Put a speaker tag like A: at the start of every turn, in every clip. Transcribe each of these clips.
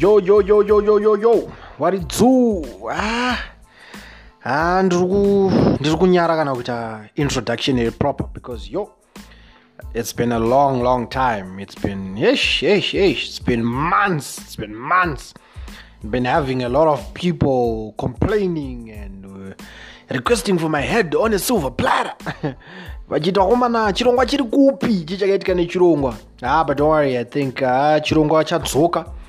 A: yo yo yo yo yo yo yo. Waridzu ah. Ah ndiri ku ndiri kunyara kana kuita introduction iri proper because yo it's been a long long time. It's been ish ish ish it's been months it's been months. Been having a lot of people complaining and uh, requesting for my head on a silver platter. Vachita komana chirongwa chiri kupi chichakaitika nechirongwa. Ah but don't worry i think ah, chirongwa chadzoka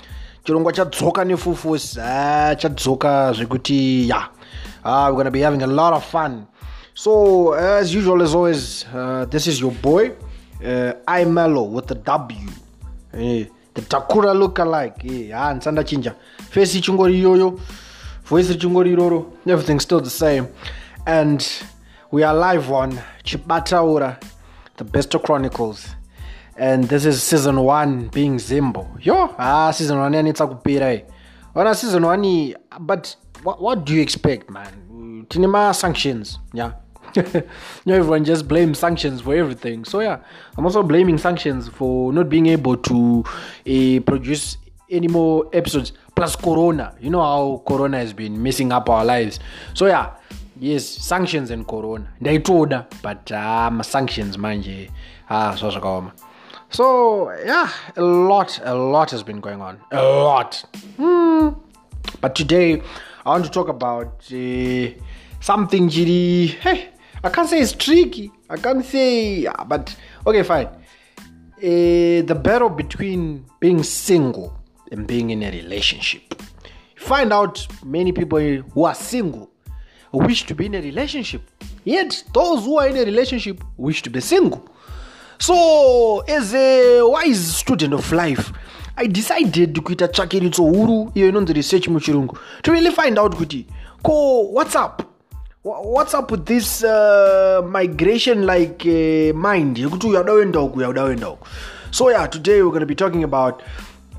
A: chirongwa chadzoka nefufusi ah, chadzoka zvekuti ya. Ah, we're gonna be having a lot of fun. So as usual as always uh, this is your boy uh, i mellow with the w. Eh, the takura look alike. Eh, ah, ndisandachinja face ichingori iyoyo voice richingori iroro everything still the same. And we are live on chibataura the best chronicles and this is season one being zimbo. Yo ah season one yanetsa kupera e. Ona season one iyi, but what, what do you expect man? Tine ma-sanctions yeah you know, everyone just blames sanctions for everything. So yeah i'm also blaming sanctions for not being able to uh, produce any more episodes plus corona. You know how corona has been messing up our lives. So yeah yes sanctions and corona. Ndaitoda but ah, ma-sanctions manje. Ah so zvakaoma so yeah a lot a lot has been going on. A lot. Hmm. but today i want to talk about uh, something chiri hey i can't say it's tricky. I can't say yeah, but okay fine. Uh, the battle between being single and being in a relationship. Find out many people who are single wish to be in a relationship yet those who are in a relationship wish to be single so as a wise student of life i decided kuita tsvakiritso huru iyo inonzi research muchirungu. To really find out kuti ko what's up? Wha- what's up with this uh, migration like uh, mind? Yekuti uyu auda kuenda uku uyu auda kuenda uku. So yeah today we're going to be talking about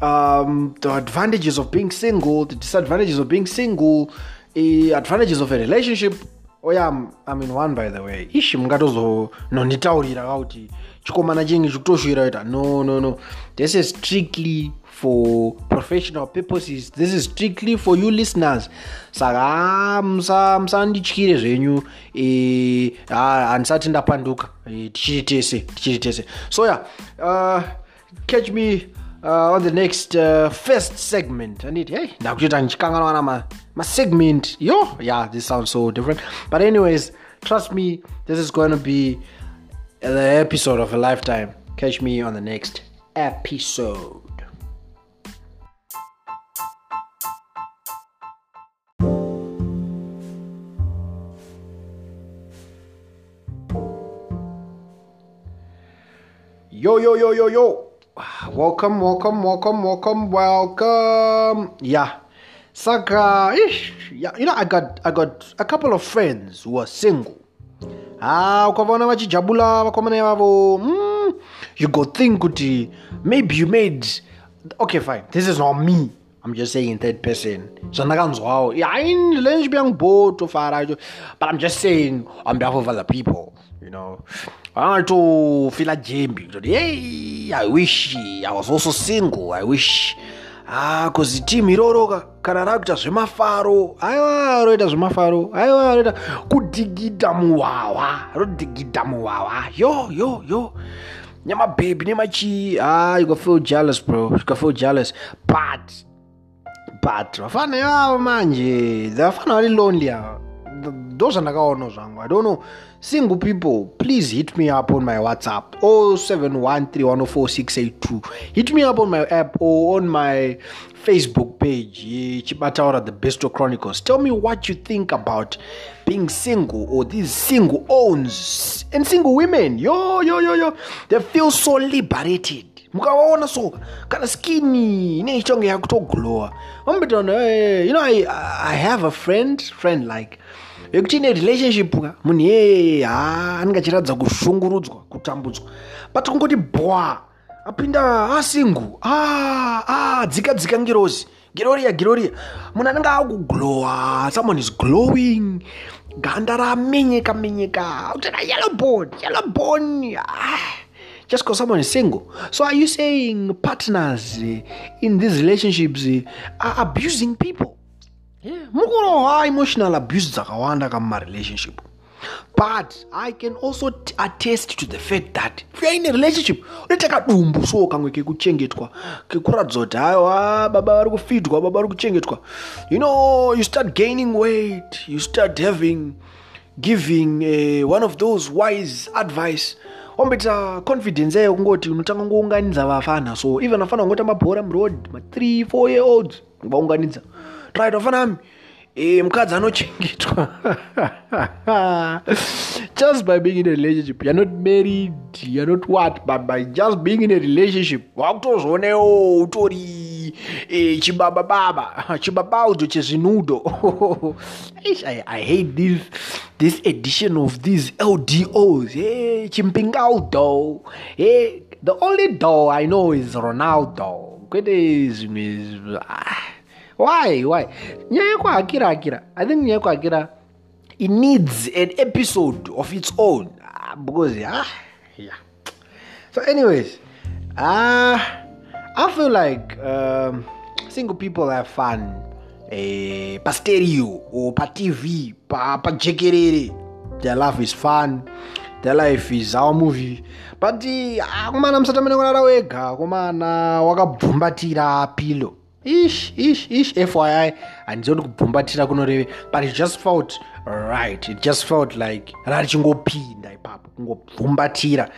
A: um, the advantages of being single the disadvantages of being single uh, advantages of a relationship. Oh yeah I'm, i'm in one by the way. Ishi mungatozononditaurira kauti chikomana chingi chikutoshuvira kuita no no no. This is strictly for professional purposes. This is strictly for you listeners. Saka musa- musandityire zvenyu. Handisati ndapanduka. Tichiri tese tichiri tese. So yeah uh, catch me uh, on the next uh, first segment. Anditi hey ndakutoita ndichikanganwa na ma- masegment yo yeah this sounds so different. But anyways trust me this is going to be the episode of a lifetime catch me on the next episode Yo, yo, yo, yo, yo. Welcome, welcome, welcome, welcome, welcome. Yeah. Saka, ish, yeah, you know, I got, I got a couple of friends who are single. Ah, ukavaona vachijabula vakomana ivavo mm, you go think kuti maybe you made okay fine this is not me. I'm just saying in third person. Zvandakanzwawo haini relationship yangu bo tofara but i'm just saying on behalf of other people you know. Vangatofila jembi kutoti hey i wish i was also single i wish ah kuzi timu iroro ka- kana rakuita zvemafaro aiwa roita zvemafaro aiwa roita kudhigidha muhwahwa rodhigidha muhwahwa yo yo yo. Nemabhebhi nemachii ah you can feel jealous bro. You can feel jealous. But but vafana ivavo manje vafana vari lonely ava ndo zvandakaona zvangu. I don't know. Single people please hit me up on my whatsapp 0713104682 hit me up on my app or on my facebook page eh, chibataura the best chronicles. Tell me what you think about being single or these single owns and single women. Yo yo yo yo. They feel so liberated. Mukavaona so kana skini ine ichonge yakutoglowa vambetana you know I, i have a friend friend like yekuti ine relationship ka? Munhu yeye ha anenge achiratidza kushungurudzwa kutambudzwa. But kungoti bwa apinda asingu ah, ah, dzika dzika ngirozi giroria giroria munhu anenge akuglowa someone is glowing. Ganda ramenyeka menyeka. Utana yellow bone yellow bone. Ah, just because someone is single. So are you saying partners uh, in these relationships uh, are abusing people yeah. mukurohwa emotional abuse dzakawanda kamumarelationship but i can also attest to the fact that if youare in a relationship unoteka dumbu so kamwe kekuchengetwa kekuratidza kuti aiwa baba vari kufidwa baba vari kuchengetwa. You know you start gaining weight you start having giving uh, one of those wise advice. Wamboita confidence yayo kungoti unotanga ngounganidza vafana so even vafana vangotamba bhora muroad ma3 4 year olds vaunganidza right vafana ami e, mukadzi anochengetwa. Just by being in a relationship you're not married you're not what but by just being in a relationship wakutozvoonewo utori e, chibaba baba chibabaudzo chezvinudo I, i hate this this edition of these ldos hey, chimpingaldo hey, the only do i know is ronaldo. Kwete zvimwe ah why? Why? Nyaya yekuhakira hakira i think nyaya yekuhakira it needs an episode of its own. Uh, because ah yeah. So anyways uh, i feel like um, single people have fun. Eh, pastereo or patv pajekerere pa their life is fun. Their life is our movie. But akomana musatamene kunara wega komana wakabvumbatira pilo ish ish ish fyi handiziva kuti kubvumbatira kunoreve but it just felt right. It just felt like rarichingopinda ipapo kungobvumbatira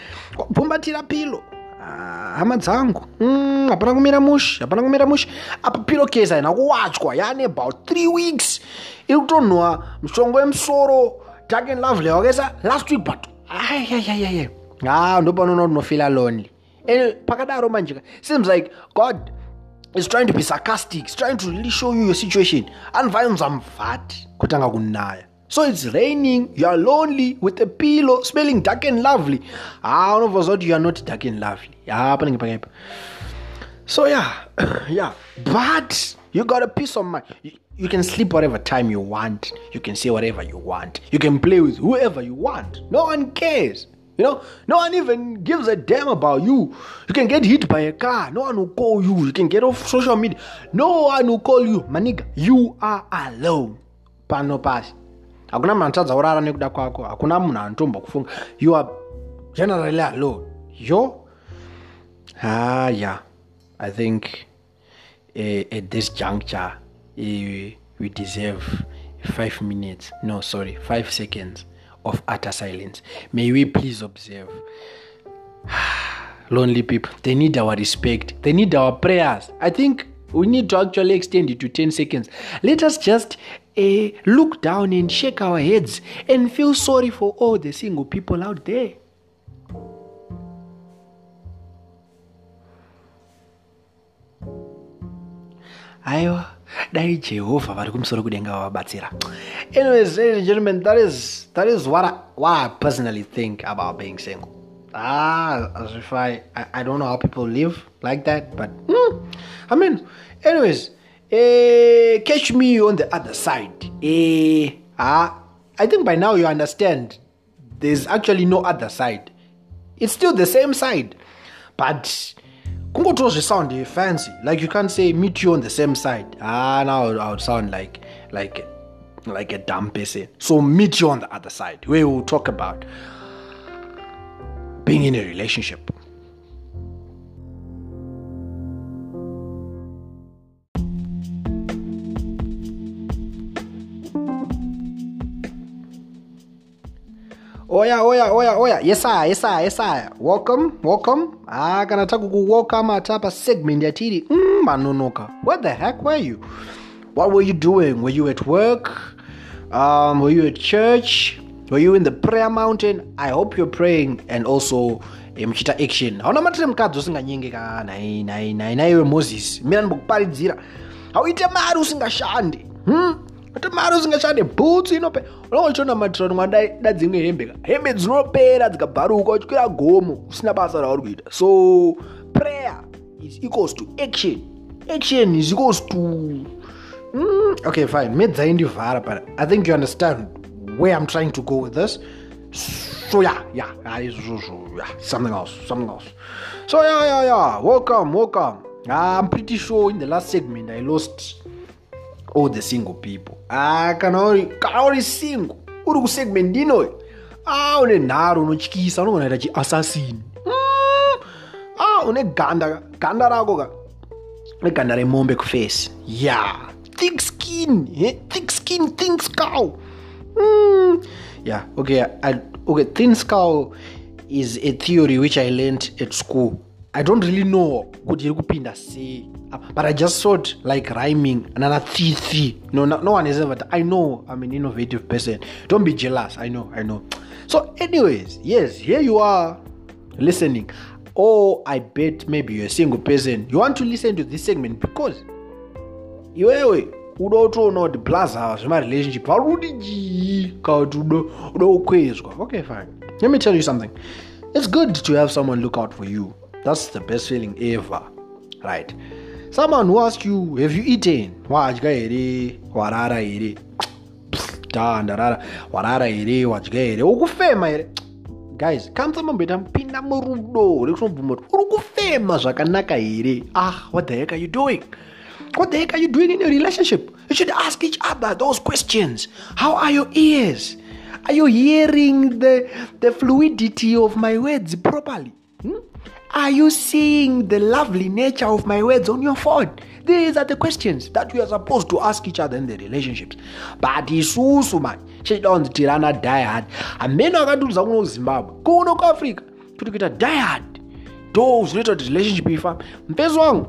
A: bvumbatira pilo ah, hama dzangu. Mm, hapana mm, kumira mushi hapana kumira mushi. Apa pilo case haina kuwatywa yaane about three weeks. Iri kutonhwa mushongo wemusoro and lovely wakaisa last week but ayayayaya ha ah, ndopanoona kuti unofila lonely. And pakadaro manjeka seems like god is trying to be sarcastic. Is trying to really show you your situation. Andivainza mvati kutanga kunaya. So it's raining. You are lonely with a pillow smelling dark and lovely. Ha unobvaza kuti you are not dark and lovely. Ha panenge so yeah yeah but you got a peace of mind. You, you can sleep whatever time you want. You can say whatever you want. You can play with whoever you want. No one cares You know, no one even gives a damn about you. You can get hit by a car. No one will call you. You can get off social media. No one will call you. Maniga, you are alone. Pano pasi. Hakuna munhu anotadza kurara nekuda kwako. Hakuna munhu anotomba kufunga. You are generally alone. Yo? Ah, yeah. I think uh, at this juncture, uh, we deserve five minutes. No, sorry, five seconds of utter silence. May we please observe. Lonely people, they need our respect, they need our prayers. I think we need to actually extend it to 10 seconds. Let us just uh, look down and shake our heads and feel sorry for all the single people out there. Aiwa. Dai jehovha vari kumusoro kudenga vavabatsira anyways ladies and gentlemen that is that is what i, what I personally think about being single. Ah as if I, I i don't know how people live like that but mm, i mean anyways uh, catch me on the other side. Uh, ah i think by now you understand there's actually no other side. It's still the same side but kungotoa sound fancy like you can't say meet you on the same side. Ah now i would sound like like like a dumb person. So meet you on the other side where we'll talk about being in a relationship oya oya oya oya. Yesaya yesaya yesaya welcome welcome. Ah kana takukuwelcome ata pasegment yatiri mm, manonoka. What the heck were you? What were you doing? Were you at work? Um, were you at church? Were you in the prayer mountain? I hope you're praying and also eh, muchiita action. Hauna matire mukadzi usinganyenge ka nai nai nai naiwe moses. Mina ndimbokuparidzira hauite mari usingashande hmm? Ati mari usingashande bhutsu inope unonga uchiona kuti mwada da dzimwe hembe ka. Hembe dzinopera dzikabharuka uchikwira gomo usina basa rauri kuita. So prayer is equals to action. Action is equals to mm, okay fine. Medzaindivhara but i think you understand where i'm trying to go with this. So yeah yeah hayi izvozvo yeah something else something else. So yeah yeah yeah welcome welcome. I'm pretty sure in the last segment i lost all the single people ah kana uri kana uri single uri kusegment inoyo ah une nharo unotyisa unogona ita chiassassin mm. ah une ganda ganda rako ka neganda remombe kufesi yeah thick skin eh? thick skin thin skull mm. yeah okay I, okay thin skull is a theory which i learned at school i don't really know kuti iri kupinda sei but i just thought like rhyming another thithi no, no, no one has ever i know i'm an innovative person. Don't be jealous. I know i know. So anyways yes here you are listening. Or i bet maybe you're a single person. You want to listen to this segment because uda kutoona kuti plaza zvemarelationship vari kuti jii kana kuti uda kukwezwa okay fine. Let me tell you something. It's good to have someone look out for you. That's the best feeling ever right someone who ask you have you eaten? Wadya here warara here da ndarara warara here wadya here ukufema here guys kamsamamboita mpinda murudo. Rekunobvuma kuti uri kufema zvakanaka here ah what the heck are you doing? What the heck are you doing in your relationship? You should ask each other those questions. How are your ears? Are you hearing the, the fluidity of my words properly? Hmm? Are you seeing the lovely nature of my words on your phone? These are the questions that we are supposed to ask each other in the relationships. But isusu man chichida kunzi tirana diehard hamene akatiudza kuno kuzimbabwe kuno kuafrica kuti kuita diehard ndo zvinoita kuti relationship ifambe mupezi wangu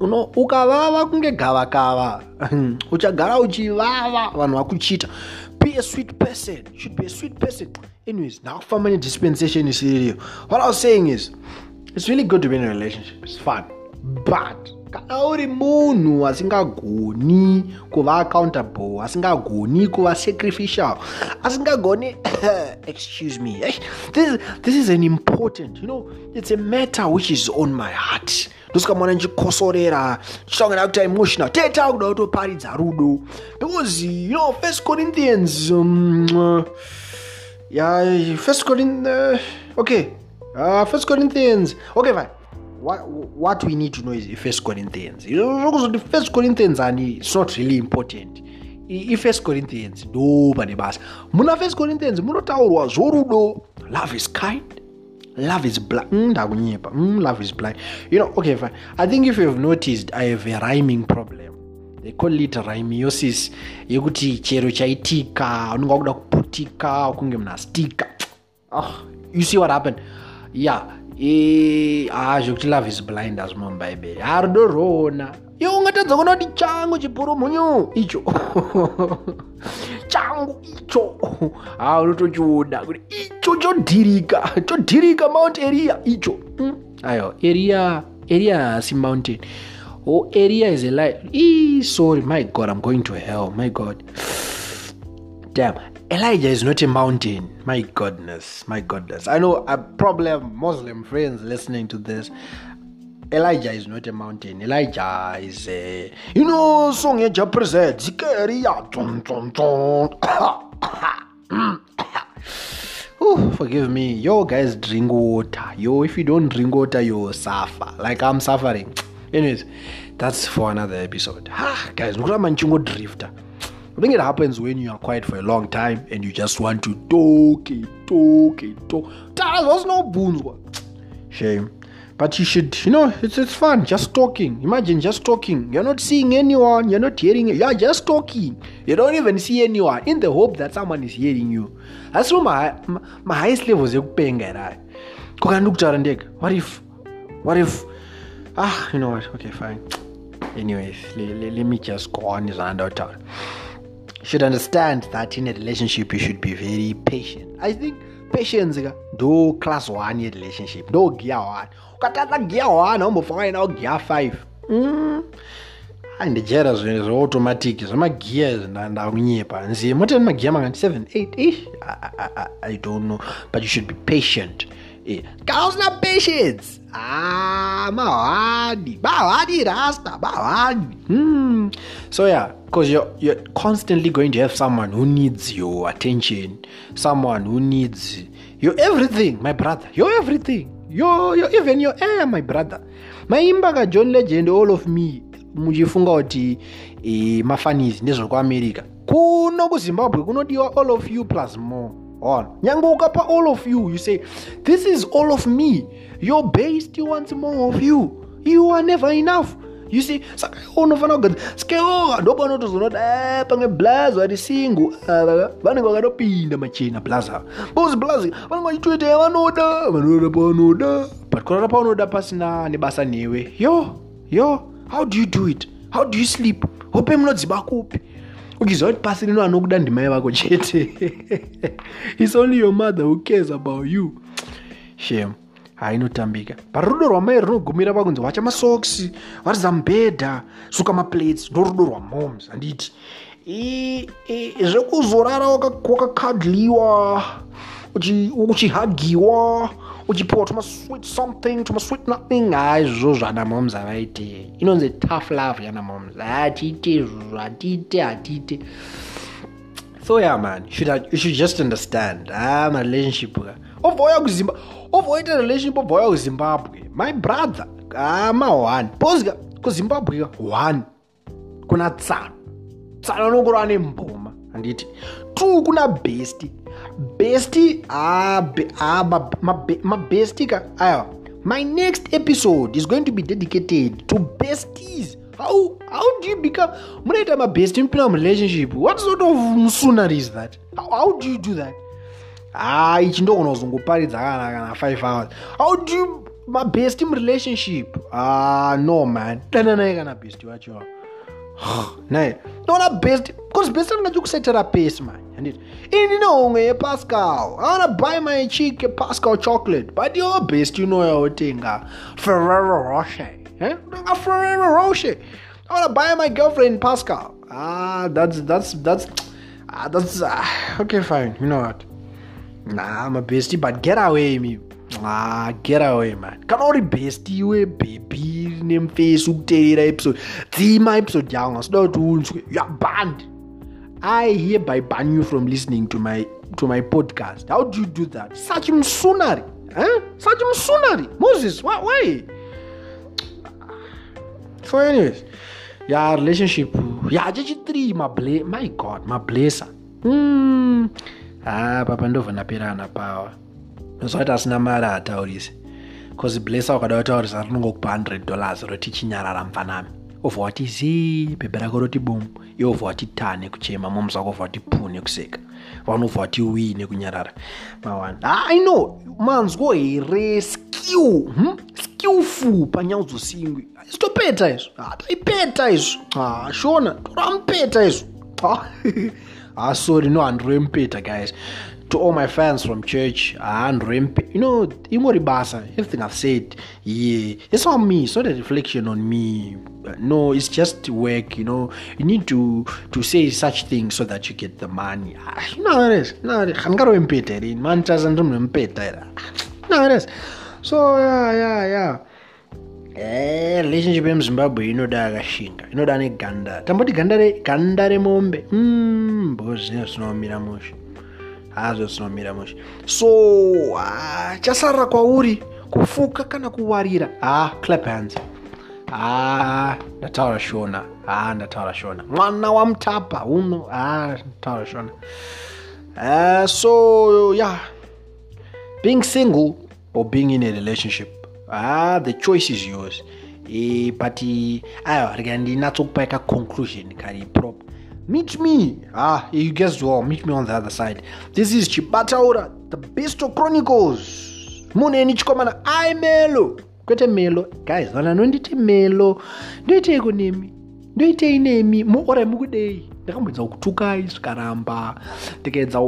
A: uno ukavava kunge gavakava. Uchagara uchivava vanhu vakuchita. Be a sweet person should be a sweet person. Anyways nakufamba nedispensation isiriyo. What i was saying is it's really good to be in a relationship. It's fun. But kana uri munhu asingagoni kuva accountable asingagoni kuva sacrificial asingagoni excuse me this, this is an important you know it's a matter which is on my heart. Ndosikamwana ndichikosorera ndichitaungana kuti emotional teta kuda kutoparidza rudo. Because you know first corinthians um, yeah first corinthians uh, okay uh, first corinthians okay fine. What, what we need to know is first corinthians zokuzoti first corinthians ani it's not really important. Ifirst corinthians ndo pane basa muna first corinthians munotaurwa zvorudo love is kind love is blind mm, ndakunyepa mm, love is blind. You know okay fine. I think if you've noticed i have a rhyming problem. They call it rhymiosis yekuti chero chaitika unenge wakuda kuputika kunge munhu astika oh, you see what happened yeah ha zvekuti love is blind azvimo mubhaibheri ha rudo rona iwe ungatadza kuona kuti changu chipurumhunyu icho. Changu icho. Ha unotochiuda kuti icho chodhirika chodhirika mount area icho. Aiwa area area haasi mountain. Oh area is a lie e sorry my god i'm going to hell. My god. Damn elijah is not a mountain. My goodness my goodness. I know i probably have muslim friends listening to this. Elijah is not a mountain. Elijah is a you know song yejapresent zikeria Ooh, forgive me. Yo guys drink water. Yo if you don't drink water you suffer. Like i'm suffering. Anyways that's for another episode. Ah, guys nokuramba ndichingodrifter I think it happens when you are quiet for a long time and you just want to talk, talk, talk. That was no boonswa. Shame. But you should, you know, it's, it's fun just talking. Imagine just talking. You're not seeing anyone, you're not hearing it. You're just talking. You don't even see anyone in the hope that someone is hearing you. That's what my, my, my highest level is What if, what if, ah, you know what? Okay, fine. Anyways, let, let, let me just go on this another time should understand that in a relationship you should be very patient. I think patience ka ndo class one yerelationship ndo gear one. Ukatadza gear one aumbofanga nawo gear five. Mm. andijera zvinhu zveautomatic zvemagiya ndakunyepa nzi moteni magiya mangani 7 8 ish I, I, i don't know but you should be patient Eh, kana usina patience. Ah mahwani mahwani rasta mahwani. Hmm. so yeah because you're, you're constantly going to have someone who needs your attention someone who needs your everything my brother your everything. Your, your even your air my brother. Maimba kajohn legend all of me muchifunga kuti e, mafanizi ndezvekuamerica kuno kuzimbabwe kunodiwa all of you plus more on. Nyange ukapa all of you. You say this is all of me. Your base still wants more of you. You are never enough. You see saka unofanira kugadzira skeoka ndopanotozoona kuti pange blazo ati singu. Vanenge vakatopinda machena blaza. Because blaza. Vanenge vachitoita yavanoda vanoda pavanoda but kurara pavanoda pasina nebasa newe yo yo how do you do it? How do you sleep? Hope munodziba kupi uchiziva kuti pasi rino anokuda ndimai vako chete its only your mother who cares about you. Shame hainotambika parudo rwamai runogumira pakunzi wacha masoksi waridza mubhedha suka maplates ndo rudo rwamoms handiti zvekuzorara wakakadliwa uchihagiwa uchipiwa tumasweet something tumasweet nothing. Haizvo zvanamoms havaite inonzi tough love yanamoms hatiite izvozvo hatiite hatiite so yeah man you should, you should just understand ah marelationship ka obva wauya kuzimba obva waita relationship obva wauya kuzimbabwe. My brother ah ma-one posika kuzimbabwe ka one. Kuna tsano tsano nokurova nemboma handiti two kuna besti besti mabesti ka aiwa my next episode is going to be dedicated to besties. How, how do you become munoita mabesti mupinda murelationship what sort of musunary is that? How, how do you do that? Ha ichi ndogona kuzongoparidza kana kana five hours. How do you mabesti murelationship ah no man. Dananai kana besti wacho. Naye. Ndona best because best ringachokusetera pesi man handiti ini ndine i wanna buy my chick pascal chocolate but your best inoya wotenga ferrero roche utenga ferrero roche i wanna buy my girlfriend pascal. Ah that's that's that's ah, that's uh, okay fine you know what? Nah my bestie but get away me. Ah get away man. Can kana uri besti iwe bhebi nemufesi ukuteerera episode dzima episode yangu asida youare banned i hereby ban you from listening to my, to my podcast. How do you do that? Such msunari eh? such msunari moses why, why? so anyways ya relationship ya chechi3 mable my god mablesser mm. ah papa ndobva ndaperana pawa zvaiti asina mari hataurise bcause blessa ukada kutaurisa rinongokupa 100 dollars roti chinyarara mfanami ovha wati zii bhebhe rako roti bomu iwe ovha wati ta nekuchema momusi wako ovha wati pu nekuseka vanovha wati wi nekunyarara mawana i know manzwo here skill hmm? skillful panyaya dzosingwi sitopeta izvo taipeta izvo shona toramupeta izvo ah, sorry no handiremupeta guys to all my fans from church handrempe you know ingori basa everything i've said yeah it's on me it's not a reflection on me. No it's just work you know. You need to to say such things so that you get the money. You know how it is you know handingarowempeta here man taza ndimrempeta here you know how it is. So yeah yeah yeah. Eh, relationship yemuzimbabwe inoda akashinga inoda neganda tamboti ganda remombe mm, mbozi zvinomira musha hazvo zvinomira musha so ah, chasarira kwauri kufuka kana kuwarira? Ha clap hands. Ha ndataura shona. Ha ndataura shona. Mwana wamutapa uno. Ha ndataura shona. Uh, so yeah. Being single or being in a relationship ah the choice is yours. E, but aiwa rega ndinatsokupai kaconclusion kari proper meet me. Ah you guess well meet me on the other side. This is chibataura the besto chronicles. Muneni chikomana ai melo. Kwete melo. Guys vana nonditi melo. Ndoiteiko nemi ndoitei nemi? Muorai mukudei. Ndakamboedza kutukai zvikaramba ndikaedza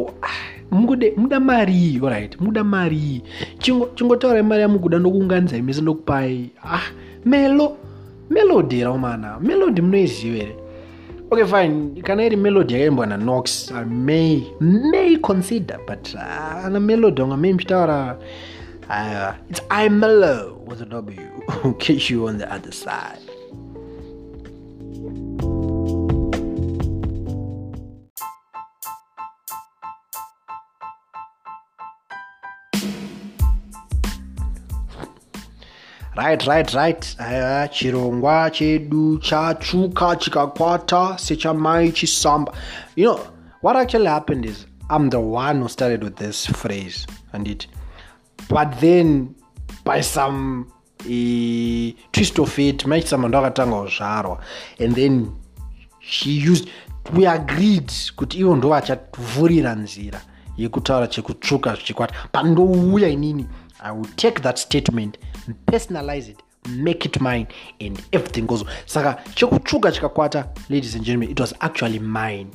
A: mukude muda mari orit muda mari. Chingotaurai mari yamukuda ndokuunganidzai mese ndokupai. Ah melo. Melody raumana. Melody munoiziva here okay fine. Kana iri melody yakaimbwa nanox may may consider but ana uh, melody wanga may muchitaura uh, it's i'm mellow with a w catch you on the other side right right right. Aya chirongwa chedu chatsvuka chikakwata sechamai chisamba. You know what actually happened is i'm the one who started with this phrase. And it but then by some uh, twist of it mai chisamba ndo akatanga kuzvarwa. And then she used we agreed kuti ivo ndo vachavhurira nzira yekutaura chekutsvuka zvichikwata pandouya inini i will take that statement personalize it make it mine and everything goes. Saka chekutsvuka chikakwata ladies and gentlemen it was actually mine.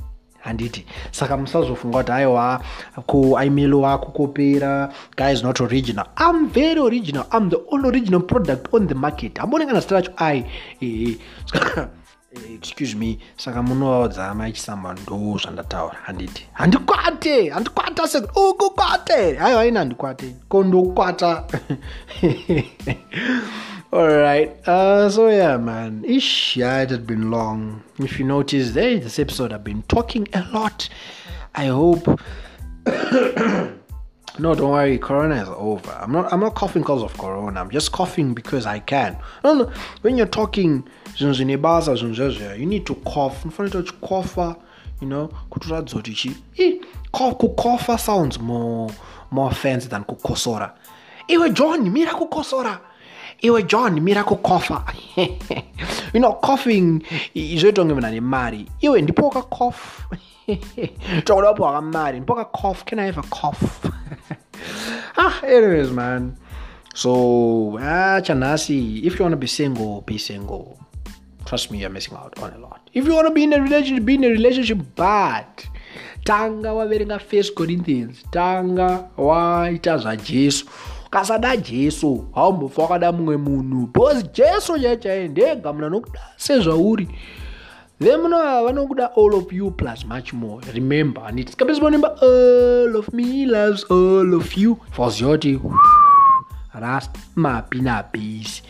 A: Handiti saka musazofunga kuti aiwa kuaimelo wako kopera guys not original. Am very original. Am the only original product on the market. Amboonekana zita racho ai excuse me saka munodzama ichisamba ndo zvandataura handiti handikwate handikwata se ukukwate haiwa haina handikwate kondokwata Alright, uh, so yeah, man. Ish, yeah, it had been long. If you notice, hey, this episode I've been talking a lot. I hope. no, don't worry. Corona is over. I'm not. I'm not coughing because of Corona. I'm just coughing because I can. No, no. When you're talking, you need to cough. In front of cough, you know, kukhofa sounds more more fancy than kukosora. Iwe John, mira kukosora iwe john mira kukofa you know coughing izvoitwa kunge munhu ane mari iwe ndipo wakacof tokuda wapo wakamari ndipo wakacof can i have a cough ah anyways man. So ah chanhasi if you want to be single be single. Trust me you're missing out on a lot. If you want to be in a relationship be in a relationship but tanga waverenga first corinthians tanga waita zvajesu kasada jesu. Haumbofa wakada mumwe munhu bcause jesu chaichai ndega munhu anokuda sezvauri then muno vanokuda all of you plus much more. Remember anditikapezivonemba all of me loves all of you. Faziva kuti rast mapi nabisi.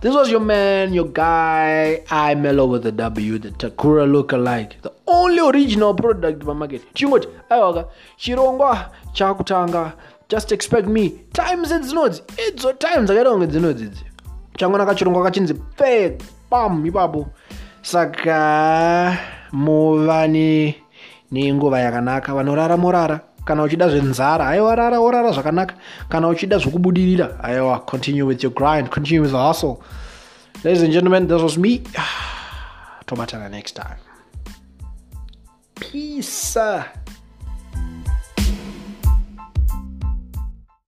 A: This was your man, your guy, I Mellow with the W, the Takura lookalike, the only original product pamarket. Chingoti, aiwaka, chirongwa chakutanga just expect me. Times idzinodzi idzo times akaita kunge dzinodzi idzi changona kachirongwa kachinzi pe pam ipapo saka muva nenguva yakanaka. Vanorara morara. Kana uchida zvenzara aiwa rara worara zvakanaka. Kana uchida zvokubudirira aiwa continue with your grind continue with the hustle. Ladies and gentlemen this was me. Tobatana next time. Peace